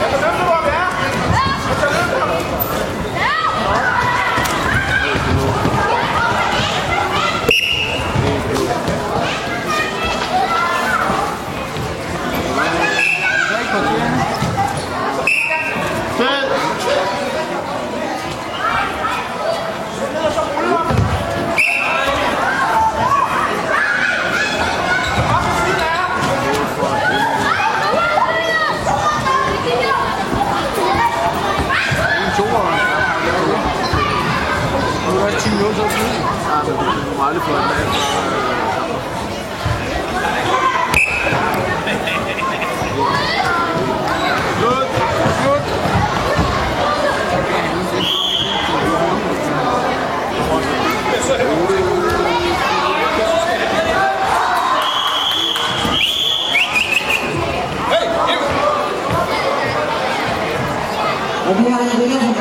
يا تسلم 10 minutter siden. Ja, men det var aldrig på en dag. Slut! Slut! Og vi har en vinder,